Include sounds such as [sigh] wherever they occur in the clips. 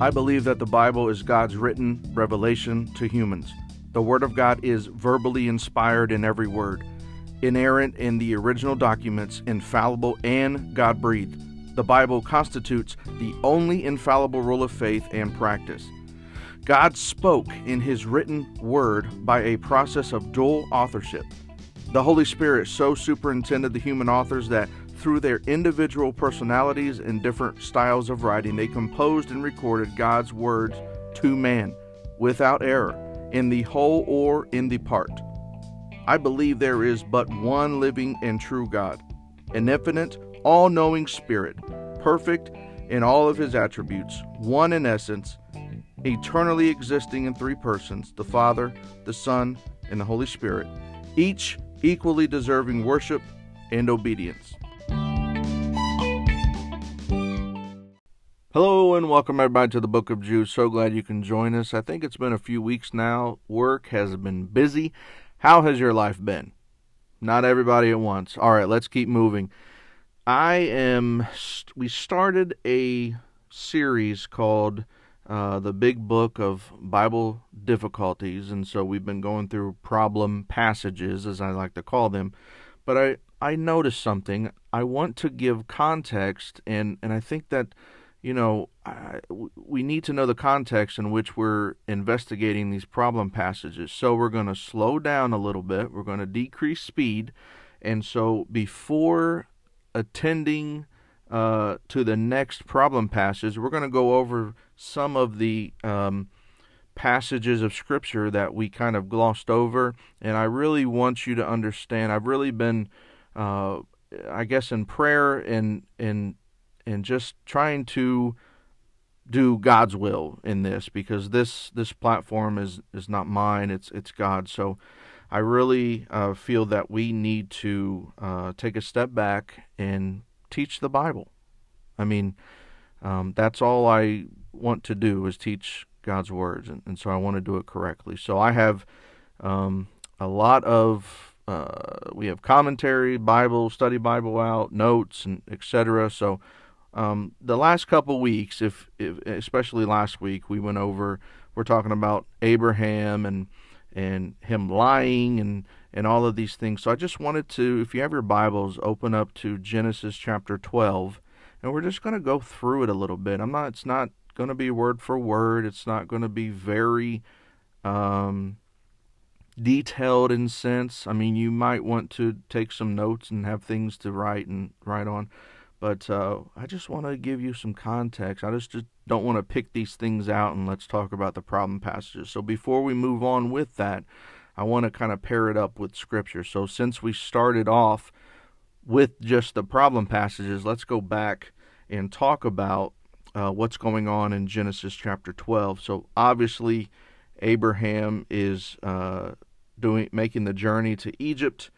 I believe that the Bible is God's written revelation to humans. The Word of God is verbally inspired in every word, inerrant in the original documents, infallible, and God breathed. The Bible constitutes the only infallible rule of faith and practice. God spoke in His written Word by a process of dual authorship. The Holy Spirit so superintended the human authors that through their individual personalities and different styles of writing, they composed and recorded God's words to man without error, in the whole or in the part. I believe there is but one living and true God, an infinite, all knowing Spirit, perfect in all of his attributes, one in essence, eternally existing in three persons the Father, the Son, and the Holy Spirit, each equally deserving worship and obedience. Hello and welcome everybody to the Book of Jude. So glad you can join us. I think it's been a few weeks now. Work has been busy. How has your life been? Not everybody at once. All right, let's keep moving. I am. We started a series called uh, the Big Book of Bible Difficulties, and so we've been going through problem passages, as I like to call them. But I I noticed something. I want to give context, and and I think that you know, I, we need to know the context in which we're investigating these problem passages. So we're going to slow down a little bit. We're going to decrease speed. And so before attending uh, to the next problem passage, we're going to go over some of the um, passages of Scripture that we kind of glossed over. And I really want you to understand. I've really been, uh, I guess, in prayer and and and just trying to do God's will in this because this this platform is is not mine it's it's God's so I really uh, feel that we need to uh, take a step back and teach the Bible. I mean um, that's all I want to do is teach God's words and, and so I want to do it correctly. So I have um, a lot of uh, we have commentary Bible study Bible out notes and etc so um, the last couple weeks, if, if especially last week, we went over. We're talking about Abraham and and him lying and and all of these things. So I just wanted to, if you have your Bibles, open up to Genesis chapter 12, and we're just going to go through it a little bit. I'm not. It's not going to be word for word. It's not going to be very um, detailed in sense. I mean, you might want to take some notes and have things to write and write on. But uh, I just want to give you some context. I just, just don't want to pick these things out and let's talk about the problem passages. So before we move on with that, I want to kind of pair it up with Scripture. So since we started off with just the problem passages, let's go back and talk about uh, what's going on in Genesis chapter 12. So obviously, Abraham is uh, doing making the journey to Egypt,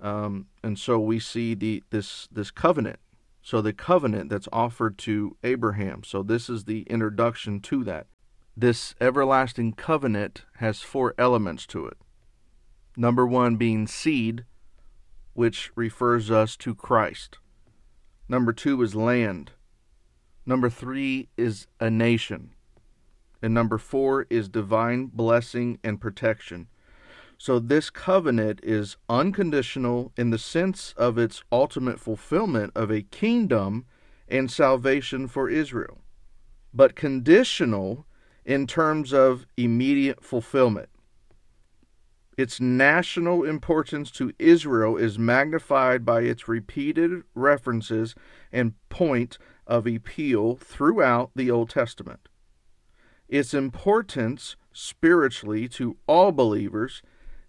um, and so we see the this this covenant so the covenant that's offered to Abraham. So this is the introduction to that. This everlasting covenant has four elements to it. Number one being seed, which refers us to Christ. Number two is land. Number three is a nation. And number four is divine blessing and protection. So this covenant is unconditional in the sense of its ultimate fulfillment of a kingdom and salvation for Israel, but conditional in terms of immediate fulfillment. Its national importance to Israel is magnified by its repeated references and point of appeal throughout the Old Testament. Its importance spiritually to all believers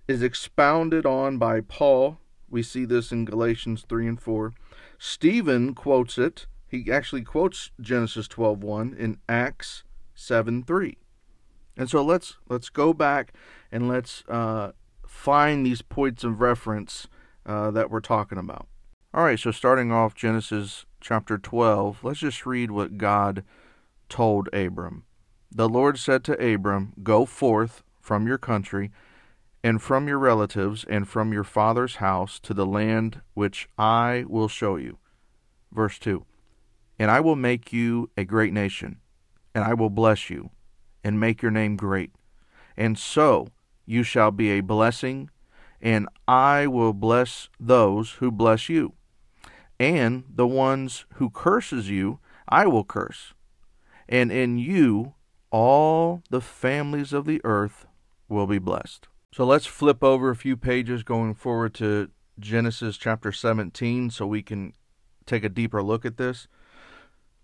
is expounded on by Paul. We see this in Galatians 3 and 4. Stephen quotes it. He actually quotes Genesis 12:1 in Acts 7:3. And so let's let's go back and let's uh, find these points of reference uh, that we're talking about. All right, so starting off Genesis chapter 12, let's just read what God told Abram. The Lord said to Abram, Go forth from your country and from your relatives and from your father's house to the land which I will show you. Verse 2 And I will make you a great nation. and I will bless you, and make your name great. And so you shall be a blessing, and I will bless those who bless you. And the ones who curses you, I will curse. And in you all the families of the earth will be blessed. So let's flip over a few pages going forward to Genesis chapter 17 so we can take a deeper look at this.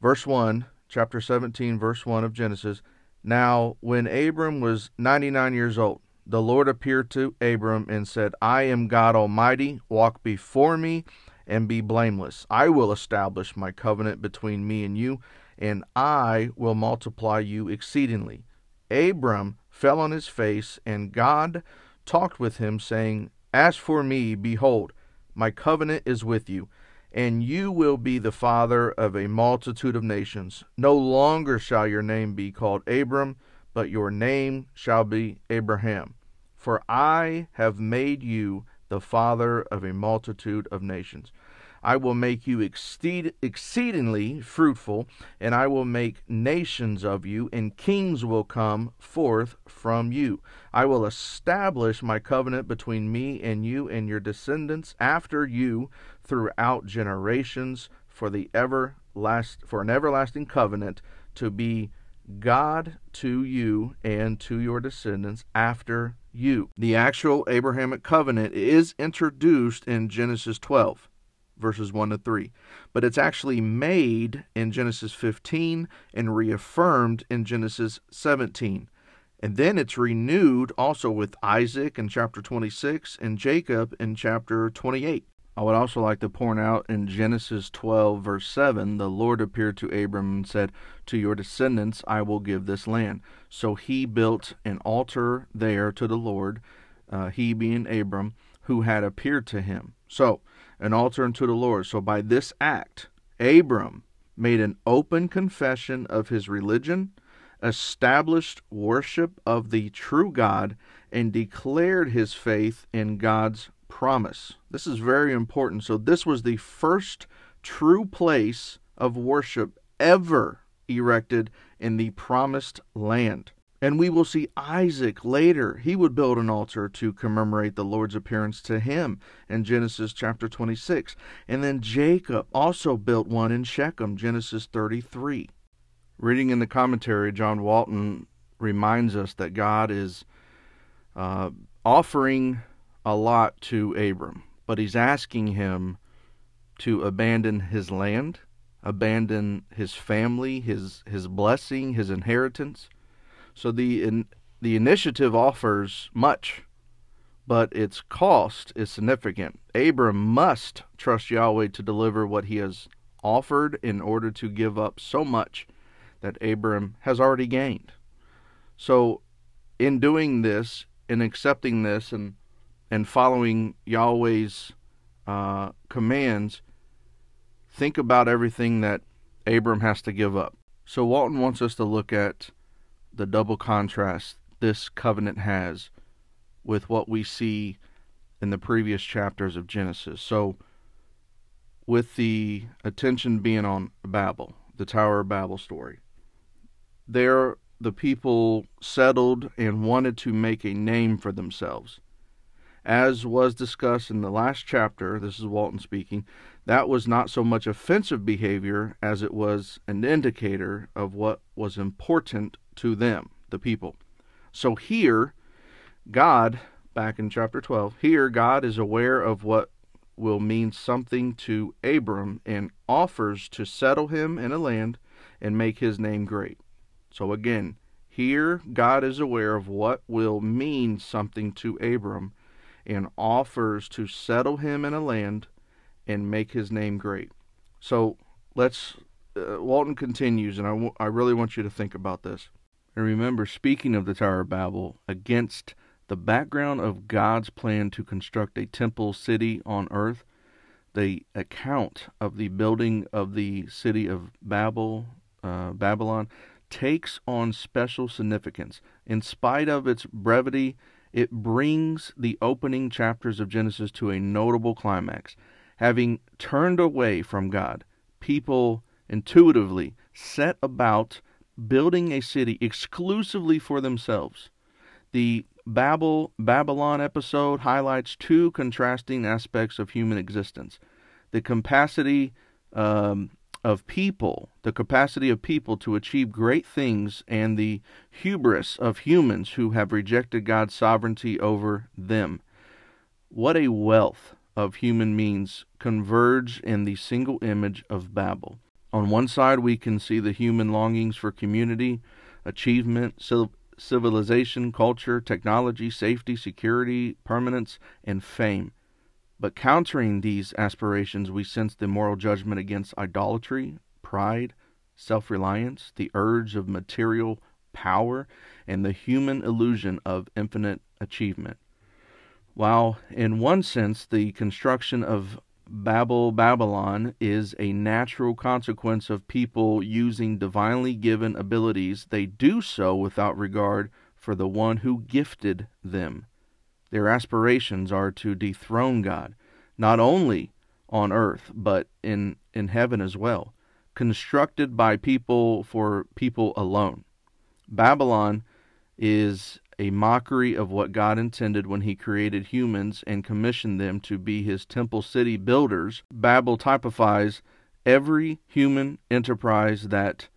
Verse 1, chapter 17, verse 1 of Genesis. Now, when Abram was 99 years old, the Lord appeared to Abram and said, I am God Almighty, walk before me and be blameless. I will establish my covenant between me and you, and I will multiply you exceedingly. Abram fell on his face, and God talked with him, saying, As for me, behold, my covenant is with you, and you will be the father of a multitude of nations. No longer shall your name be called Abram, but your name shall be Abraham. For I have made you the father of a multitude of nations. I will make you exceed, exceedingly fruitful, and I will make nations of you, and kings will come forth from you. I will establish my covenant between me and you and your descendants after you throughout generations for the everlast for an everlasting covenant to be God to you and to your descendants after you. The actual Abrahamic covenant is introduced in Genesis 12 verses 1 to 3. But it's actually made in Genesis 15 and reaffirmed in Genesis 17. And then it's renewed also with Isaac in chapter 26 and Jacob in chapter 28. I would also like to point out in Genesis 12, verse 7, the Lord appeared to Abram and said, To your descendants I will give this land. So he built an altar there to the Lord, uh, he being Abram, who had appeared to him. So, an altar unto the Lord. So by this act, Abram made an open confession of his religion, established worship of the true God, and declared his faith in God's promise. This is very important. So, this was the first true place of worship ever erected in the promised land. And we will see Isaac later. He would build an altar to commemorate the Lord's appearance to him in Genesis chapter 26. And then Jacob also built one in Shechem, Genesis 33. Reading in the commentary, John Walton reminds us that God is uh, offering a lot to Abram, but he's asking him to abandon his land, abandon his family, his his blessing, his inheritance so the in, the initiative offers much, but its cost is significant. Abram must trust Yahweh to deliver what he has offered in order to give up so much that Abram has already gained. So in doing this, in accepting this and and following Yahweh's uh, commands, think about everything that Abram has to give up. So Walton wants us to look at the double contrast this covenant has with what we see in the previous chapters of Genesis. So, with the attention being on Babel, the Tower of Babel story, there the people settled and wanted to make a name for themselves. As was discussed in the last chapter, this is Walton speaking, that was not so much offensive behavior as it was an indicator of what was important to them, the people. So here, God, back in chapter 12, here God is aware of what will mean something to Abram and offers to settle him in a land and make his name great. So again, here God is aware of what will mean something to Abram and offers to settle him in a land and make his name great. So let's, uh, Walton continues, and I, w- I really want you to think about this. And remember, speaking of the Tower of Babel, against the background of God's plan to construct a temple city on earth, the account of the building of the city of Babel, uh, Babylon, takes on special significance. In spite of its brevity, it brings the opening chapters of Genesis to a notable climax. Having turned away from God, people intuitively set about building a city exclusively for themselves. The Babel Babylon episode highlights two contrasting aspects of human existence: the capacity um, of people, the capacity of people to achieve great things, and the hubris of humans who have rejected God's sovereignty over them. What a wealth of human means converge in the single image of Babel. On one side, we can see the human longings for community, achievement, civilization, culture, technology, safety, security, permanence, and fame. But countering these aspirations, we sense the moral judgment against idolatry, pride, self reliance, the urge of material power, and the human illusion of infinite achievement. While, in one sense, the construction of Babel Babylon is a natural consequence of people using divinely given abilities, they do so without regard for the one who gifted them. Their aspirations are to dethrone God, not only on earth, but in, in heaven as well, constructed by people for people alone. Babylon is a mockery of what God intended when He created humans and commissioned them to be His temple city builders. Babel typifies every human enterprise that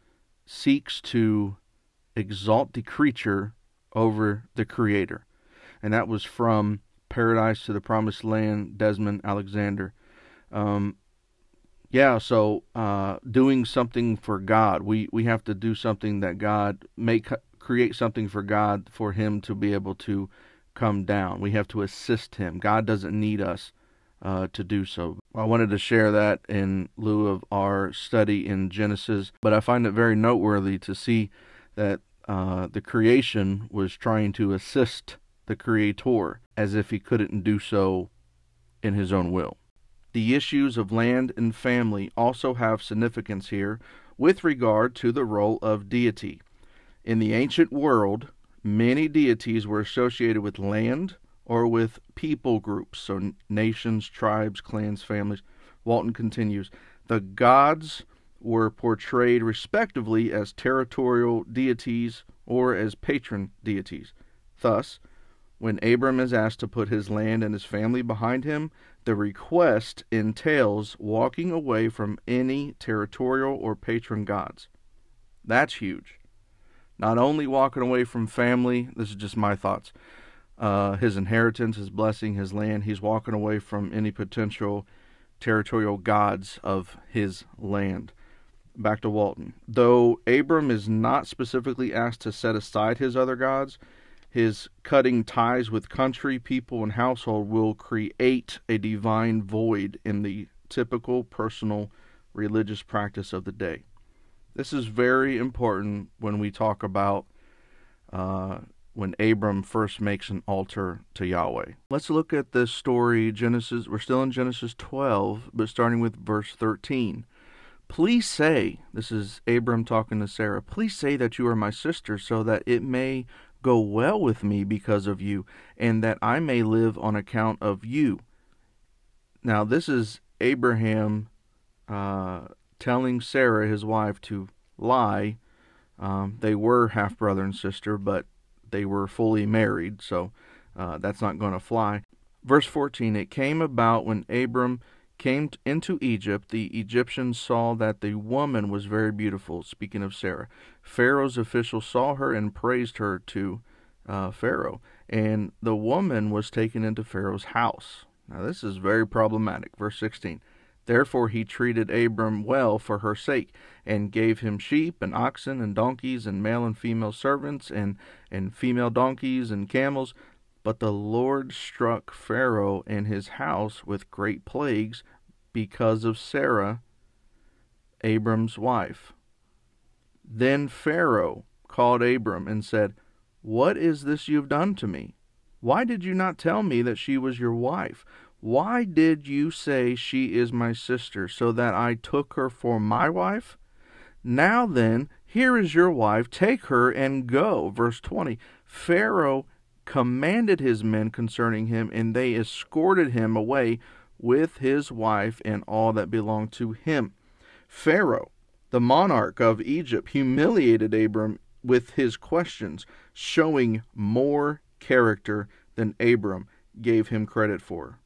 seeks to exalt the creature over the Creator and that was from Paradise to the Promised Land, Desmond Alexander. Um, yeah, so uh, doing something for God, we we have to do something that God make create something for God for Him to be able to come down. We have to assist Him. God doesn't need us uh, to do so. I wanted to share that in lieu of our study in Genesis, but I find it very noteworthy to see that uh, the creation was trying to assist the Creator, as if he couldn't do so in his own will. The issues of land and family also have significance here with regard to the role of deity. In the ancient world, many deities were associated with land or with people groups, so nations, tribes, clans, families. Walton continues The gods were portrayed respectively as territorial deities or as patron deities. Thus, when Abram is asked to put his land and his family behind him, the request entails walking away from any territorial or patron gods. That's huge. Not only walking away from family, this is just my thoughts, uh, his inheritance, his blessing, his land, he's walking away from any potential territorial gods of his land. Back to Walton. Though Abram is not specifically asked to set aside his other gods, his cutting ties with country, people, and household will create a divine void in the typical personal religious practice of the day. This is very important when we talk about uh, when Abram first makes an altar to Yahweh. Let's look at this story, Genesis. We're still in Genesis 12, but starting with verse 13. Please say, this is Abram talking to Sarah, please say that you are my sister so that it may go well with me because of you, and that I may live on account of you. Now, this is Abraham uh, telling Sarah, his wife, to lie. Um, they were half brother and sister, but they were fully married, so uh, that's not going to fly. Verse 14 It came about when Abram came into Egypt, the Egyptians saw that the woman was very beautiful. Speaking of Sarah, Pharaoh's officials saw her and praised her to uh, Pharaoh, and the woman was taken into Pharaoh's house. Now, this is very problematic. Verse 16 Therefore he treated Abram well for her sake, and gave him sheep and oxen and donkeys and male and female servants and, and female donkeys and camels. But the Lord struck Pharaoh and his house with great plagues because of Sarah, Abram's wife. Then Pharaoh called Abram and said, What is this you've done to me? Why did you not tell me that she was your wife? Why did you say she is my sister, so that I took her for my wife? Now then, here is your wife, take her and go. Verse 20 Pharaoh commanded his men concerning him, and they escorted him away with his wife and all that belonged to him. Pharaoh The monarch of Egypt humiliated Abram with his questions, showing more character than Abram gave him credit for,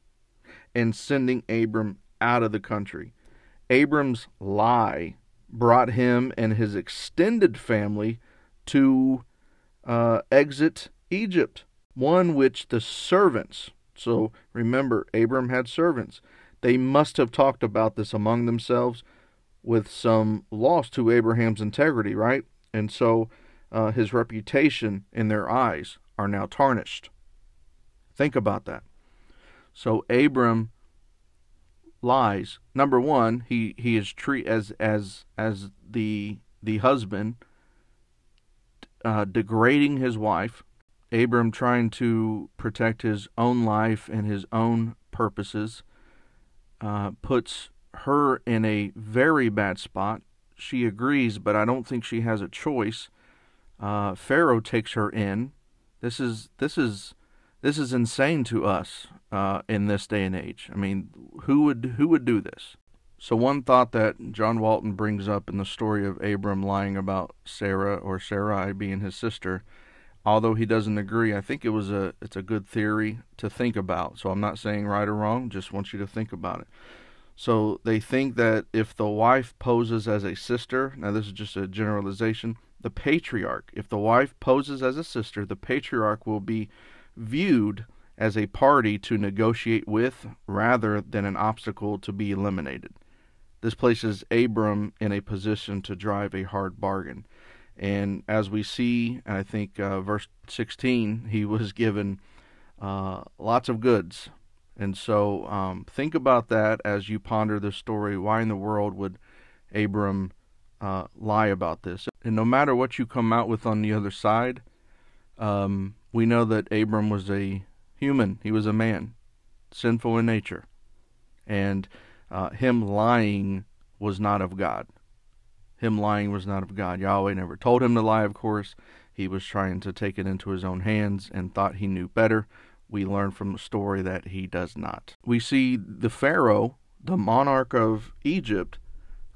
and sending Abram out of the country. Abram's lie brought him and his extended family to uh, exit Egypt, one which the servants, so remember, Abram had servants, they must have talked about this among themselves with some loss to Abraham's integrity, right? And so uh, his reputation in their eyes are now tarnished. Think about that. So Abram lies. Number one, he, he is treat as as as the the husband, uh, degrading his wife. Abram trying to protect his own life and his own purposes uh, puts her in a very bad spot. She agrees, but I don't think she has a choice. Uh, Pharaoh takes her in. This is this is this is insane to us uh, in this day and age. I mean, who would who would do this? So one thought that John Walton brings up in the story of Abram lying about Sarah or Sarai being his sister, although he doesn't agree, I think it was a it's a good theory to think about. So I'm not saying right or wrong, just want you to think about it. So they think that if the wife poses as a sister, now this is just a generalization, the patriarch, if the wife poses as a sister, the patriarch will be viewed as a party to negotiate with rather than an obstacle to be eliminated. This places Abram in a position to drive a hard bargain. And as we see, I think uh, verse 16, he was given uh, lots of goods. And so um, think about that as you ponder this story. Why in the world would Abram uh, lie about this? And no matter what you come out with on the other side, um, we know that Abram was a human, he was a man, sinful in nature. And uh, him lying was not of God. Him lying was not of God. Yahweh never told him to lie, of course. He was trying to take it into his own hands and thought he knew better. We learn from the story that he does not. We see the Pharaoh, the monarch of Egypt,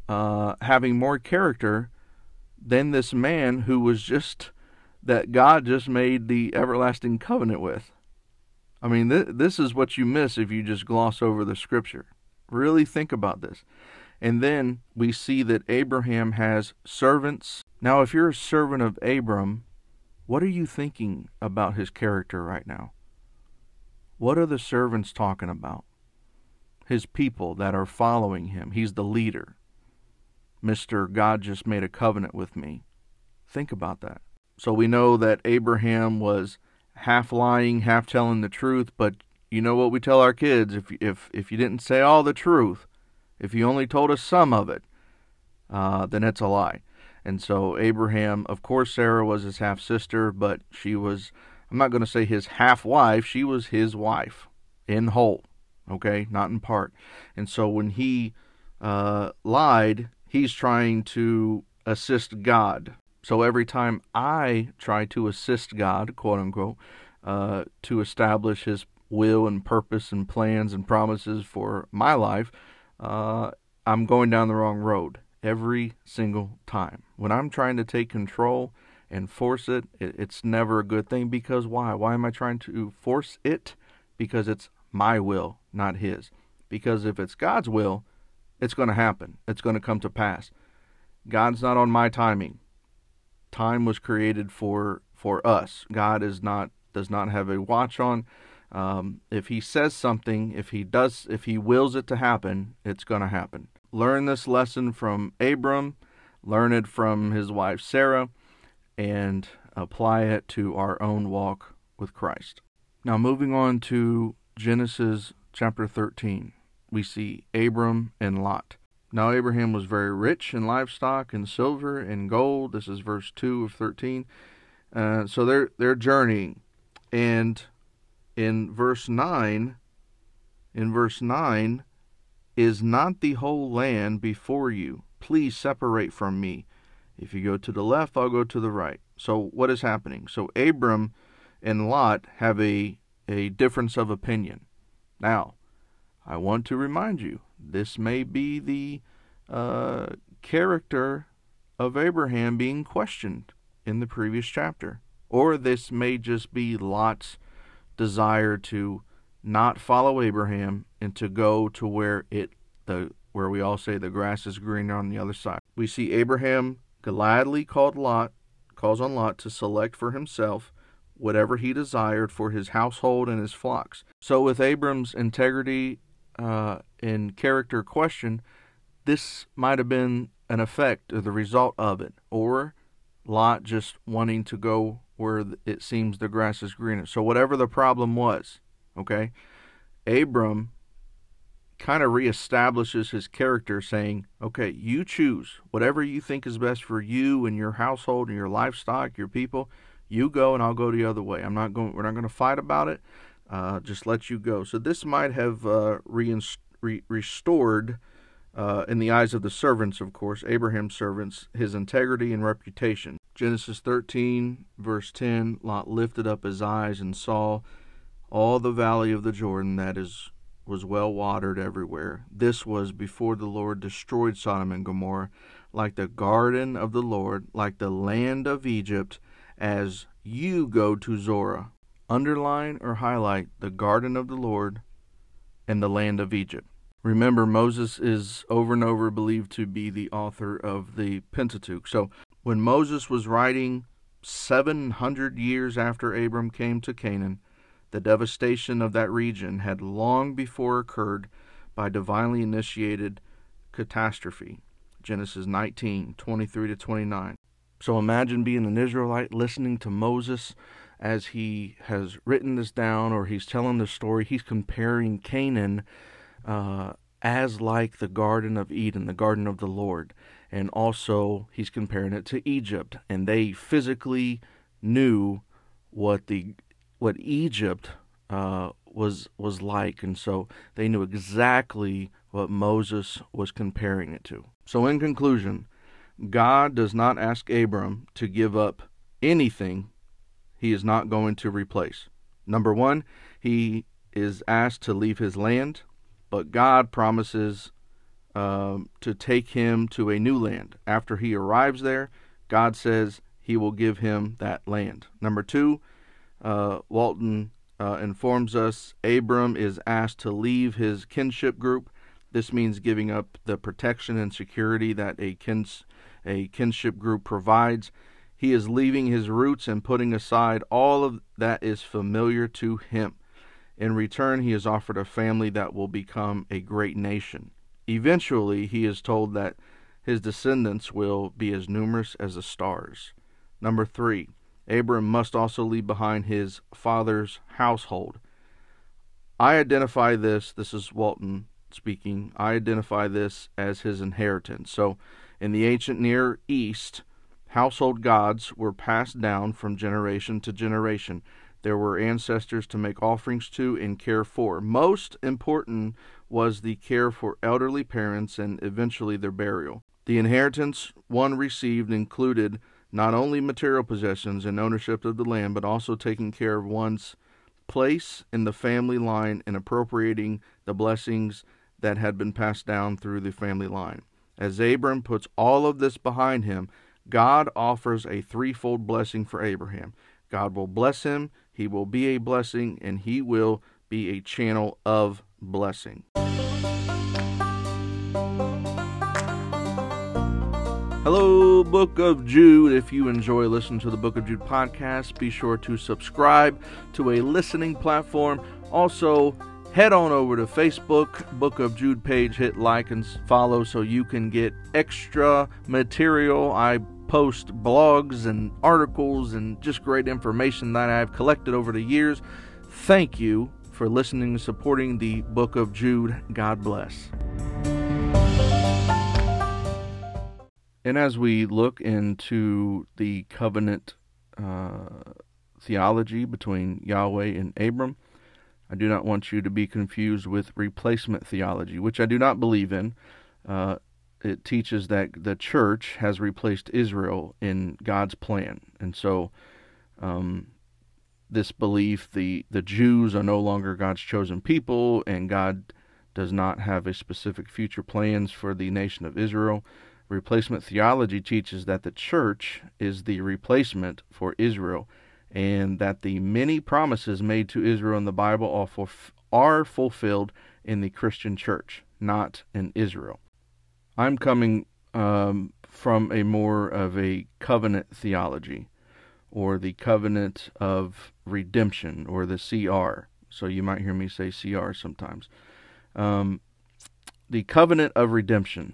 uh, having more character than this man who was just that God just made the everlasting covenant with. I mean, th- this is what you miss if you just gloss over the scripture. Really think about this. And then we see that Abraham has servants. Now, if you're a servant of Abram, what are you thinking about his character right now? What are the servants talking about? His people that are following him. He's the leader. Mr. God just made a covenant with me. Think about that. So we know that Abraham was half lying, half telling the truth, but you know what we tell our kids if if if you didn't say all the truth, if you only told us some of it, uh, then it's a lie. And so Abraham, of course, Sarah was his half sister, but she was I'm not going to say his half wife, she was his wife in whole, okay, not in part. And so when he uh, lied, he's trying to assist God so every time I try to assist God, quote unquote, uh, to establish His will and purpose and plans and promises for my life, uh, I'm going down the wrong road every single time. When I'm trying to take control and force it, it, it's never a good thing because why? Why am I trying to force it? Because it's my will, not His. Because if it's God's will, it's going to happen, it's going to come to pass. God's not on my timing time was created for for us. God is not does not have a watch on. Um, if He says something, if He does, if He wills it to happen, it's going to happen. Learn this lesson from Abram. Learn it from his wife Sarah, and apply it to our own walk with Christ. Now, moving on to Genesis chapter 13, we see Abram and Lot. Now Abraham was very rich in livestock and silver and gold. This is verse two of thirteen. Uh, so they're they're journeying, and in verse nine, in verse nine, is not the whole land before you? Please separate from me. If you go to the left, I'll go to the right. So what is happening? So Abram and Lot have a a difference of opinion. Now, I want to remind you this may be the uh, character of Abraham being questioned in the previous chapter. Or this may just be Lot's desire to not follow Abraham and to go to where it the where we all say the grass is greener on the other side. We see Abraham gladly called Lot calls on Lot to select for himself whatever he desired for his household and his flocks. So with Abram's integrity uh, and character question, this might have been an effect or the result of it, or Lot just wanting to go where it seems the grass is greener. So whatever the problem was, okay, Abram kind of reestablishes his character saying, okay, you choose whatever you think is best for you and your household and your livestock, your people. You go and I'll go the other way. I'm not going, we're not going to fight about it. Uh, just let you go. So this might have uh, re- restored, uh, in the eyes of the servants, of course, Abraham's servants, his integrity and reputation. Genesis 13, verse 10 Lot lifted up his eyes and saw all the valley of the Jordan that is was well watered everywhere. This was before the Lord destroyed Sodom and Gomorrah, like the garden of the Lord, like the land of Egypt, as you go to Zoar. Underline or highlight the garden of the Lord and the land of Egypt. Remember, Moses is over and over believed to be the author of the Pentateuch. So when Moses was writing 700 years after Abram came to Canaan, the devastation of that region had long before occurred by divinely initiated catastrophe. Genesis 19, 23 to 29. So imagine being an Israelite listening to Moses as he has written this down or he's telling the story. He's comparing Canaan uh, as like the Garden of Eden, the Garden of the Lord. And also, he's comparing it to Egypt. And they physically knew what the what Egypt uh, was was like, and so they knew exactly what Moses was comparing it to. So, in conclusion, God does not ask Abram to give up anything he is not going to replace. Number one, he is asked to leave his land, but God promises um, to take him to a new land. After he arrives there, God says he will give him that land. Number two, uh, Walton uh, informs us Abram is asked to leave his kinship group. This means giving up the protection and security that a, a kinship group provides. He is leaving his roots and putting aside all of that is familiar to him. In return, he is offered a family that will become a great nation. Eventually, he is told that his descendants will be as numerous as the stars. Number three, Abram must also leave behind his father's household. I identify this, this is Walton speaking, I identify this as his inheritance. So, in the ancient Near East, household gods were passed down from generation to generation. There were ancestors to make offerings to and care for. Most important was the care for elderly parents and eventually their burial. The inheritance one received included not only material possessions and ownership of the land, but also taking care of one's place in the family line and appropriating the blessings that had been passed down through the family line. As Abram puts all of this behind him, God offers a threefold blessing for Abraham. God will bless him, he will be a blessing, and he will be a channel of blessing. Hello, Book of Jude. If you enjoy listening to the Book of Jude podcast, be sure to subscribe to a listening platform. Also, head on over to Facebook, Book of Jude page, hit like and follow so you can get extra material. I post blogs and articles and just great information that I've collected over the years. Thank you for listening and supporting the Book of Jude. God bless. And as we look into the covenant uh, theology between Yahweh and Abram, I do not want you to be confused with replacement theology, which I do not believe in. Uh, it teaches that the church has replaced Israel in God's plan. And so, um, this belief the, the Jews are no longer God's chosen people, and God does not have a specific future plans for the nation of Israel. Replacement theology teaches that the church is the replacement for Israel and that the many promises made to Israel in the Bible are, are fulfilled in the Christian church, not in Israel. I'm coming um, from a more of a covenant theology or the covenant of redemption or the CR. So you might hear me say CR sometimes. Um, the covenant of redemption.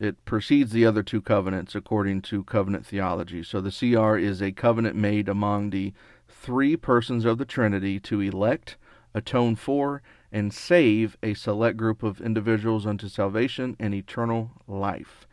It precedes the other two covenants according to covenant theology. So the CR is a covenant made among the three persons of the Trinity to elect, atone for, and save a select group of individuals unto salvation and eternal life.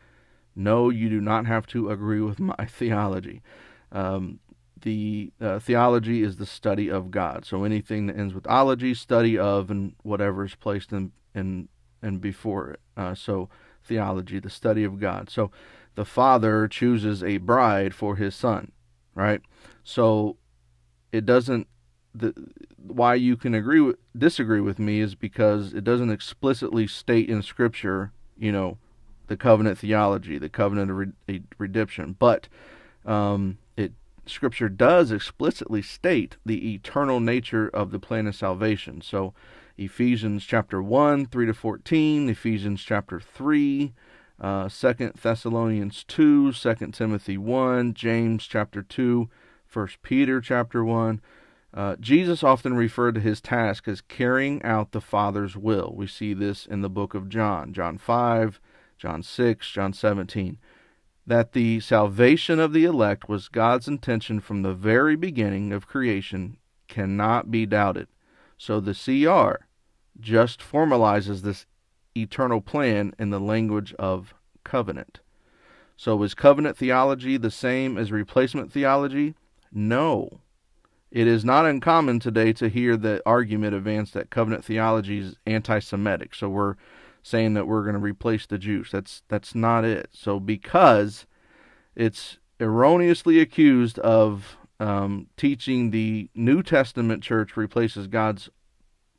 No, you do not have to agree with [laughs] my theology. Um, the uh, theology is the study of God. So anything that ends with ology, study of, and whatever is placed in in and before it. Uh, so theology, the study of God. So the father chooses a bride for his son, right? So it doesn't. The why you can agree with disagree with me is because it doesn't explicitly state in Scripture, you know, the covenant theology, the covenant of re- redemption, but um, it Scripture does explicitly state the eternal nature of the plan of salvation. So Ephesians chapter 1, 3 to 14, Ephesians chapter 3, uh, 2 Thessalonians 2, 2 Timothy 1, James chapter 2, 1 Peter chapter 1. Uh, Jesus often referred to his task as carrying out the Father's will. We see this in the book of John, John 5, John 6, John 17. That the salvation of the elect was God's intention from the very beginning of creation cannot be doubted. So the CR just formalizes this eternal plan in the language of covenant. So is covenant theology the same as replacement theology? No. It is not uncommon today to hear the argument advanced that covenant theology is anti-Semitic. So we're saying that we're going to replace the Jews. That's that's not it. So because it's erroneously accused of um, teaching the New Testament church replaces God's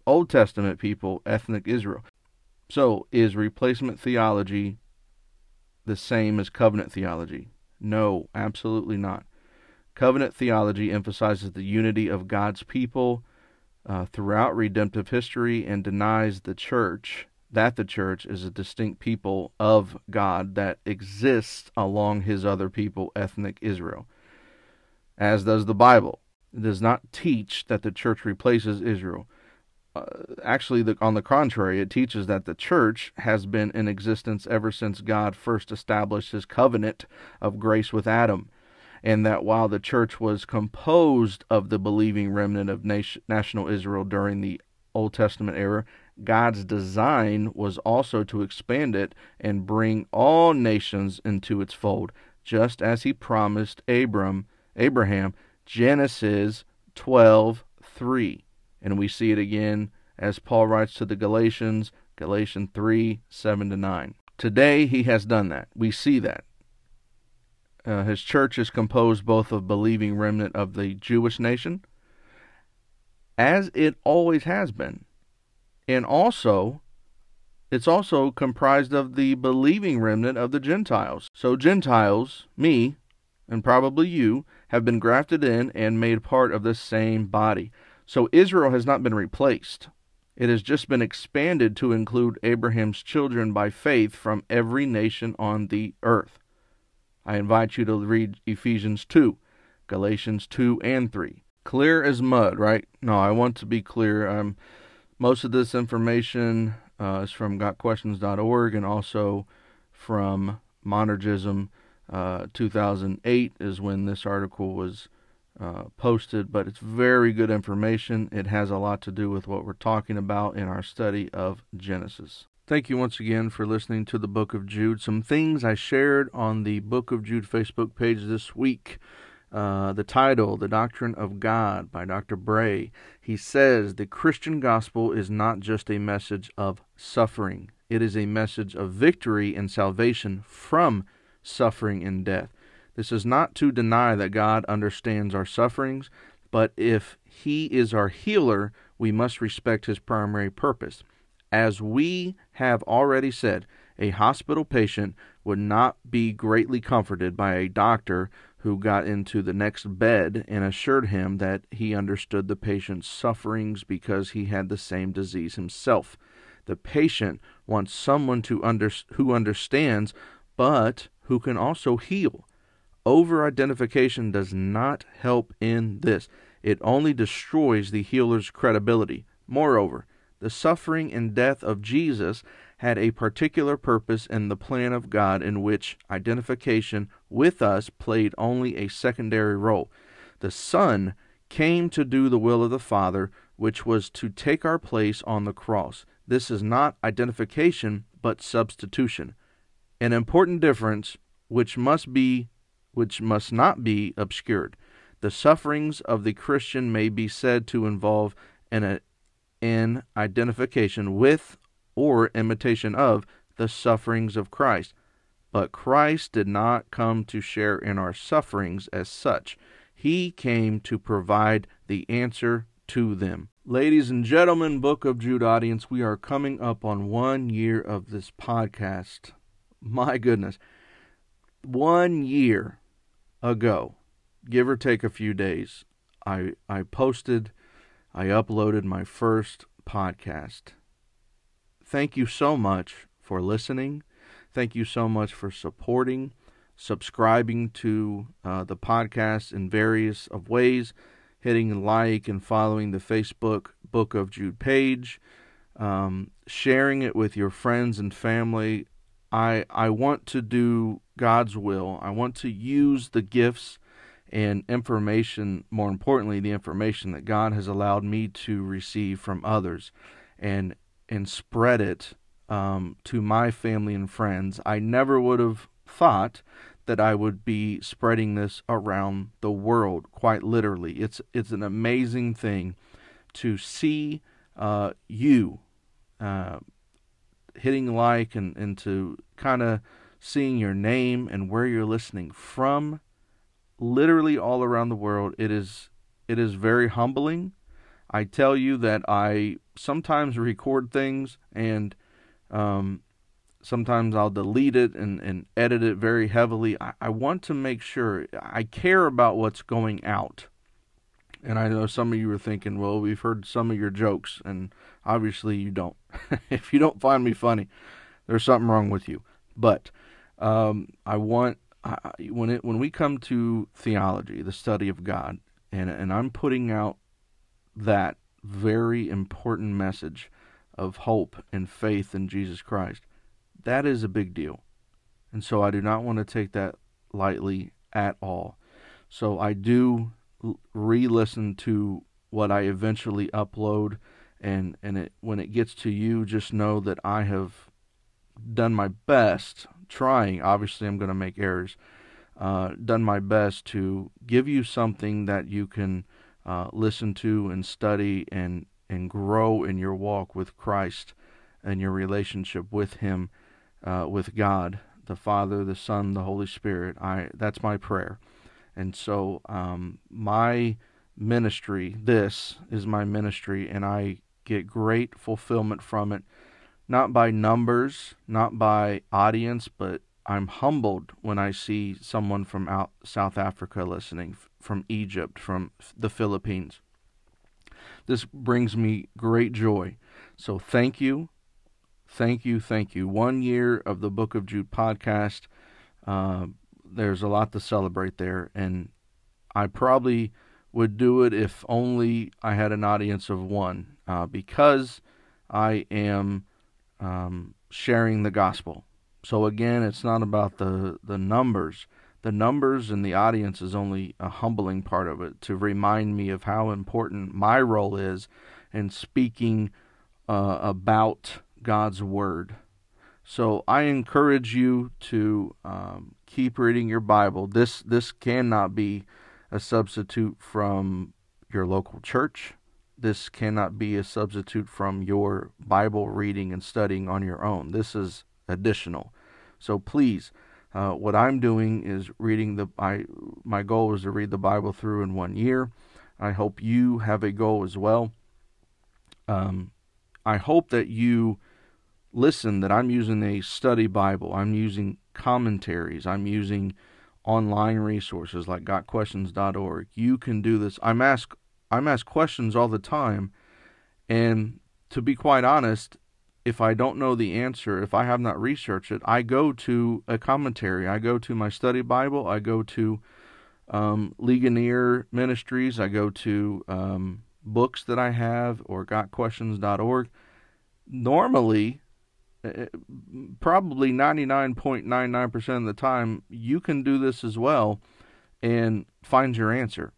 Old Testament people, ethnic Israel. So, is replacement theology the same as covenant theology? No, absolutely not. Covenant theology emphasizes the unity of God's people uh, throughout redemptive history and denies the church that the church is a distinct people of God that exists along his other people, ethnic Israel as does the Bible. It does not teach that the church replaces Israel. Uh, actually, the, on the contrary, it teaches that the church has been in existence ever since God first established his covenant of grace with Adam, and that while the church was composed of the believing remnant of nation, national Israel during the Old Testament era, God's design was also to expand it and bring all nations into its fold, just as he promised Abram Abraham, Genesis 12:3. And we see it again as Paul writes to the Galatians, Galatians 3 7 to 9. Today, he has done that. We see that. Uh, his church is composed both of believing remnant of the Jewish nation, as it always has been, and also it's also comprised of the believing remnant of the Gentiles. So Gentiles, me, and probably you, have been grafted in and made part of the same body. So Israel has not been replaced. It has just been expanded to include Abraham's children by faith from every nation on the earth. I invite you to read Ephesians 2, Galatians 2 and 3. Clear as mud, right? No, I want to be clear. Um, most of this information uh, is from gotquestions.org and also from Monergism uh, 2008 is when this article was uh, posted, but it's very good information. It has a lot to do with what we're talking about in our study of Genesis. Thank you once again for listening to the Book of Jude. Some things I shared on the Book of Jude Facebook page this week. Uh, the title, The Doctrine of God by Dr. Bray. He says the Christian gospel is not just a message of suffering, it is a message of victory and salvation from suffering and death. This is not to deny that God understands our sufferings, but if He is our healer, we must respect His primary purpose. As we have already said, a hospital patient would not be greatly comforted by a doctor who got into the next bed and assured him that he understood the patient's sufferings because he had the same disease himself. The patient wants someone to under, who understands, but who can also heal. Over identification does not help in this. It only destroys the healer's credibility. Moreover, the suffering and death of Jesus had a particular purpose in the plan of God in which identification with us played only a secondary role. The Son came to do the will of the Father, which was to take our place on the cross. This is not identification, but substitution. An important difference which must be which must not be obscured. The sufferings of the Christian may be said to involve an, an identification with or imitation of the sufferings of Christ. But Christ did not come to share in our sufferings as such. He came to provide the answer to them. Ladies and gentlemen, Book of Jude audience, we are coming up on one year of this podcast. My goodness. One year ago, give or take a few days, I I posted, I uploaded my first podcast thank you so much for listening. Thank you so much for supporting, subscribing to uh, the podcast in various of ways, hitting like and following the Facebook Book of Jude page, um, sharing it with your friends and family. I I want to do God's will. I want to use the gifts and information, more importantly, the information that God has allowed me to receive from others, and and spread it um, to my family and friends, I never would have thought that I would be spreading this around the world. Quite literally, it's it's an amazing thing to see uh, you uh, hitting like and and to kind of seeing your name and where you're listening from. Literally all around the world, it is it is very humbling I tell you that I sometimes record things and um, sometimes I'll delete it and, and edit it very heavily. I, I want to make sure I care about what's going out. And I know some of you are thinking, well, we've heard some of your jokes, and obviously you don't. [laughs] if you don't find me funny, there's something wrong with you. But um, I want When it when we come to theology, the study of God, and and I'm putting out that very important message of hope and faith in Jesus Christ, that is a big deal. And so I do not want to take that lightly at all. So I do re listen to what I eventually upload and and it when it gets to you just know that I have done my best trying obviously I'm going to make errors uh, done my best to give you something that you can uh, listen to and study and and grow in your walk with Christ and your relationship with Him, uh, with God, the Father, the Son, the Holy Spirit. I that's my prayer, and so um, my ministry. This is my ministry, and I get great fulfillment from it, not by numbers, not by audience, but I'm humbled when I see someone from out South Africa listening, from Egypt, from the Philippines. This brings me great joy. So thank you, thank you, thank you. One year of the Book of Jude podcast. Uh, there's a lot to celebrate there, and I probably would do it if only I had an audience of one, uh, because I am um, sharing the gospel. So again, it's not about the the numbers. The numbers and the audience is only a humbling part of it to remind me of how important my role is in speaking uh, about God's word. So I encourage you to um, keep reading your Bible. This this cannot be a substitute from your local church. This cannot be a substitute from your Bible reading and studying on your own. This is additional. So please, uh, what I'm doing is reading the. I my goal is to read the Bible through in one year. I hope you have a goal as well. Um, I hope that you listen that I'm using a study Bible, I'm using commentaries, I'm using online resources like gotquestions.org. You can do this. I'm asked I'm asked questions all the time and to be quite honest, if I don't know the answer, if I have not researched it, I go to a commentary. I go to my study Bible. I go to um, Ligonier Ministries. I go to um, books that I have or gotquestions.org. Normally, uh, probably 99.99% of the time, you can do this as well and find your answer.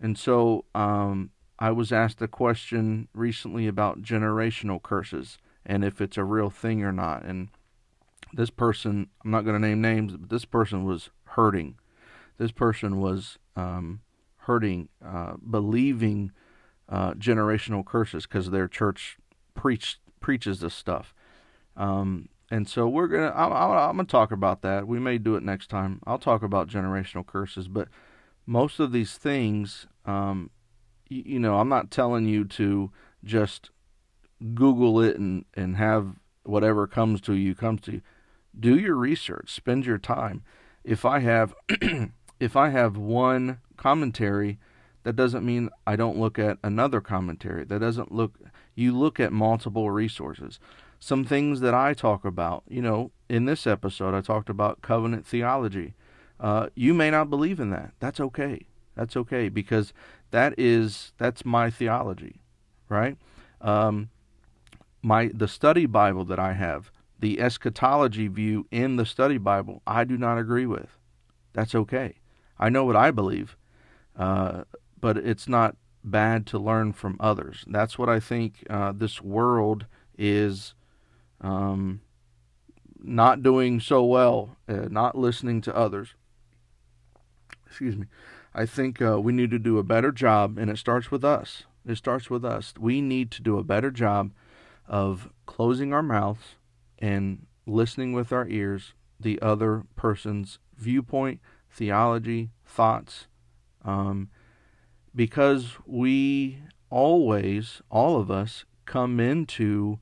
And so um, I was asked a question recently about generational curses and if it's a real thing or not. And this person, I'm not going to name names, but this person was hurting. This person was um, hurting, uh, believing uh, generational curses because their church preach, preaches this stuff. Um, and so we're gonna. I'm, I'm, gonna talk about that. We may do it next time. I'll talk about generational curses, but most of these things, um, you, you know, I'm not telling you to just Google it and, and have whatever comes to you comes to you. Do your research. Spend your time. If I have [clears throat] if I have one commentary, that doesn't mean I don't look at another commentary. That doesn't look you look at multiple resources. Some things that I talk about, you know, in this episode I talked about covenant theology. Uh, you may not believe in that. That's okay. That's okay because that is that's my theology, right? Um, my the study Bible that I have, the eschatology view in the study Bible, I do not agree with. That's okay. I know what I believe, uh, but it's not bad to learn from others. That's what I think uh, this world is um, not doing so well, uh, not listening to others. Excuse me. I think uh, we need to do a better job, and it starts with us. It starts with us. We need to do a better job of closing our mouths and listening with our ears the other person's viewpoint, theology, thoughts, um, because we always, all of us, come into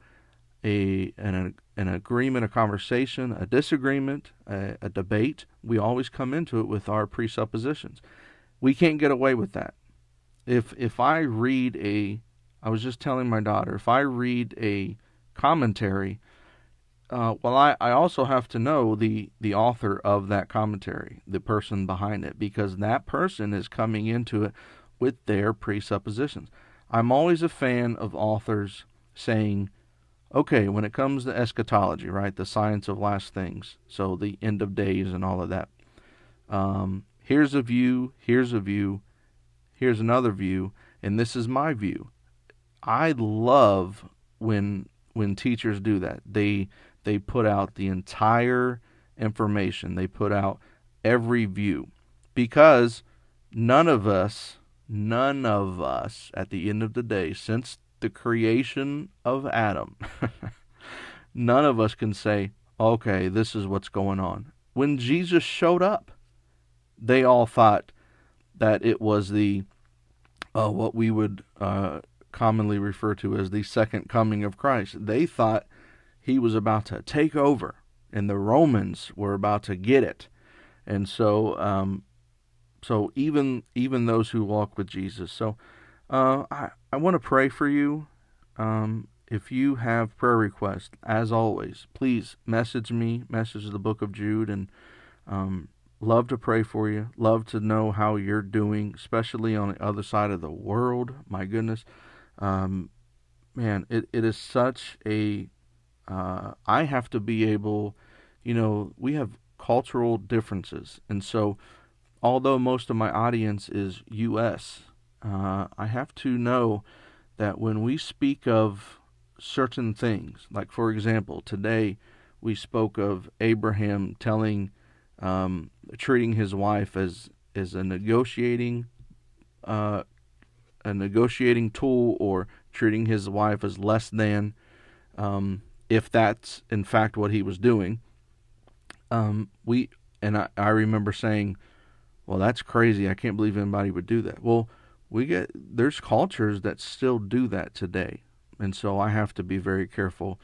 a an, an agreement, a conversation, a disagreement, a, a debate. We always come into it with our presuppositions. We can't get away with that. If if I read a I was just telling my daughter if I read a commentary, uh, well, I, I also have to know the, the author of that commentary, the person behind it, because that person is coming into it with their presuppositions. I'm always a fan of authors saying, okay, when it comes to eschatology, right, the science of last things, so the end of days and all of that, um, here's a view, here's a view, here's another view, and this is my view. I love when when teachers do that. They they put out the entire information. They put out every view because none of us none of us at the end of the day since the creation of Adam [laughs] none of us can say okay this is what's going on when Jesus showed up they all thought that it was the uh, what we would uh, commonly refer to as the second coming of Christ. They thought he was about to take over, and the Romans were about to get it. And so, um, so even even those who walk with Jesus. So, uh, I I want to pray for you. Um, if you have prayer requests, as always, please message me, message the Book of Jude, and um, love to pray for you. Love to know how you're doing, especially on the other side of the world. My goodness, um, man, it, it is such a. Uh, I have to be able, you know, we have cultural differences. And so, although most of my audience is U.S., uh, I have to know that when we speak of certain things, like for example, today we spoke of Abraham telling, um, treating his wife as as a negotiating uh, a negotiating tool or treating his wife as less than, um, if that's in fact what he was doing. Um, we and I, I remember saying, "Well, that's crazy. I can't believe anybody would do that." Well, we get there's cultures that still do that today, and so I have to be very careful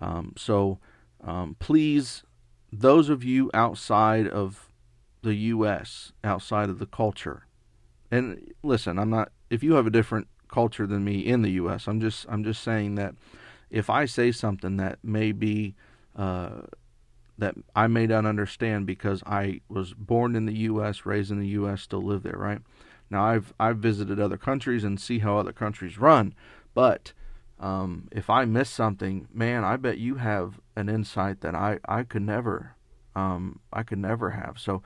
Um, so um, please, those of you outside of the U.S., outside of the culture, and listen, I'm not. If you have a different culture than me in the U.S., I'm just I'm just saying that if I say something that may be uh, that I may not understand because I was born in the U.S., raised in the U.S., still live there, right? Now I've I've visited other countries and see how other countries run, but um, if I miss something, man, I bet you have an insight that I I could never um, I could never have. So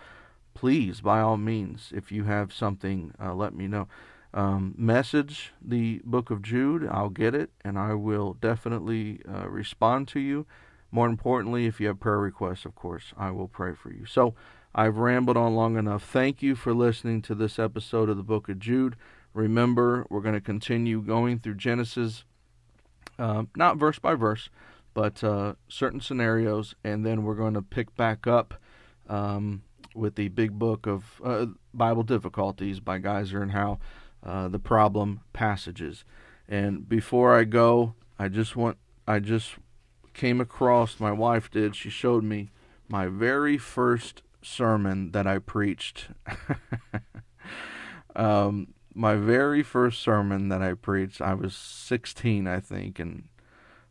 please, by all means, if you have something, uh, let me know. Um, message the book of Jude. I'll get it and I will definitely uh, respond to you. More importantly, if you have prayer requests, of course, I will pray for you. So I've rambled on long enough. Thank you for listening to this episode of the book of Jude. Remember, we're going to continue going through Genesis, uh, not verse by verse, but uh, certain scenarios, and then we're going to pick back up um, with the big book of uh, Bible difficulties by Geisler and Howe, uh, the problem passages. And before I go, I just want I just came across, my wife did, she showed me my very first sermon that I preached. [laughs] um, my very first sermon that I preached, I was 16, I think, and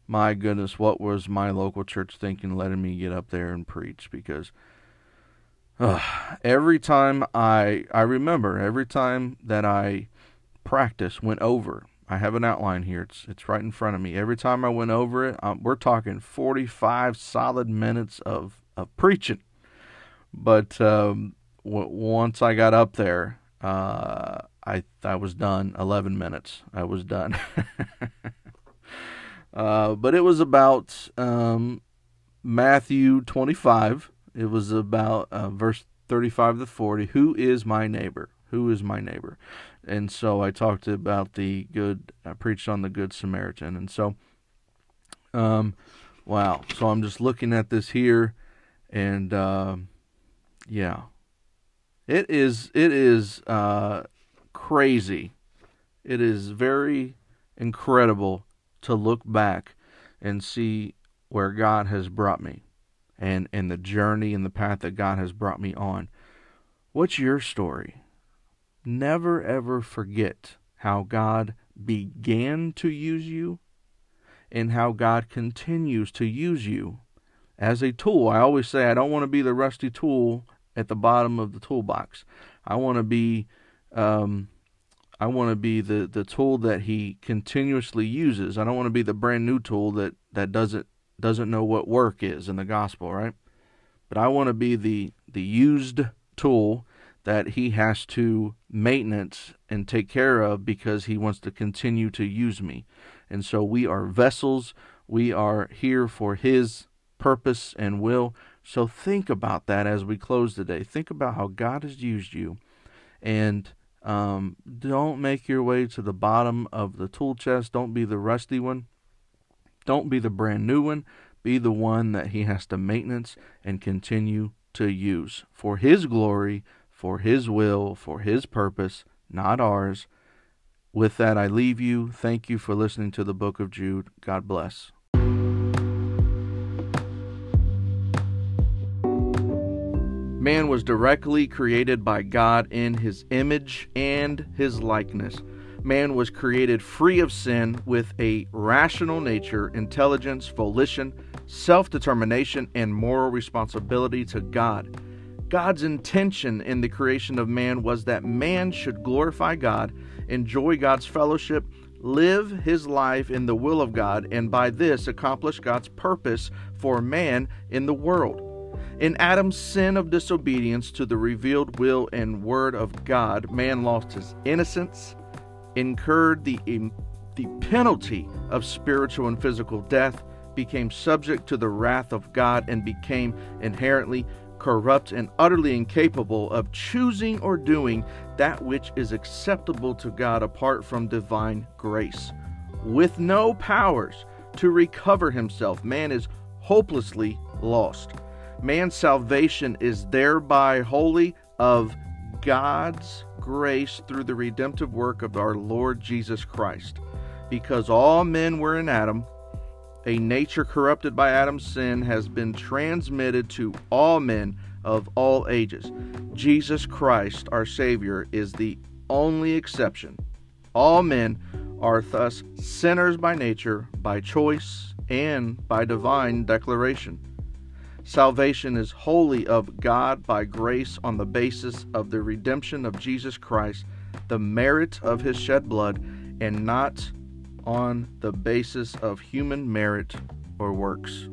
my goodness, what was my local church thinking letting me get up there and preach? Because uh, every time I, I remember, every time that I practice went over, I have an outline here. It's it's right in front of me. Every time I went over it, um, we're talking 45 solid minutes of of preaching. But um, w- once I got up there, uh, I I was done. 11 minutes. I was done. [laughs] uh, but it was about um, Matthew 25. It was about uh, verse 35 to 40. Who is my neighbor? Who is my neighbor? and so I talked about the good. I preached on the Good Samaritan, and so, um, wow. So I'm just looking at this here, and uh, yeah, it is it is uh, crazy. It is very incredible to look back and see where God has brought me, and and the journey and the path that God has brought me on. What's your story? never ever forget how God began to use you and how God continues to use you as a tool. I always say I don't want to be the rusty tool at the bottom of the toolbox. I want to be um, I want to be the, the tool that he continuously uses. I don't want to be the brand new tool that, that doesn't doesn't know what work is in the gospel, right? But I want to be the the used tool that he has to maintenance and take care of because he wants to continue to use me. And so we are vessels. We are here for his purpose and will. So think about that as we close today. Think about how God has used you. And um, don't make your way to the bottom of the tool chest. Don't be the rusty one. Don't be the brand new one. Be the one that he has to maintenance and continue to use for his glory for His will, for His purpose, not ours. With that, I leave you. Thank you for listening to the book of Jude. God bless. Man was directly created by God in his image and his likeness. Man was created free of sin with a rational nature, intelligence, volition, self determination, and moral responsibility to God. God's intention in the creation of man was that man should glorify God, enjoy God's fellowship, live his life in the will of God, and by this accomplish God's purpose for man in the world. In Adam's sin of disobedience to the revealed will and word of God, man lost his innocence, incurred the, the penalty of spiritual and physical death, became subject to the wrath of God, and became inherently corrupt, and utterly incapable of choosing or doing that which is acceptable to God apart from divine grace. With no powers to recover himself, man is hopelessly lost. Man's salvation is thereby wholly of God's grace through the redemptive work of our Lord Jesus Christ. Because all men were in Adam, A nature corrupted by Adam's sin has been transmitted to all men of all ages. Jesus Christ, our Savior, is the only exception. All men are thus sinners by nature, by choice, and by divine declaration. Salvation is wholly of God by grace on the basis of the redemption of Jesus Christ, the merit of his shed blood, and not on the basis of human merit or works.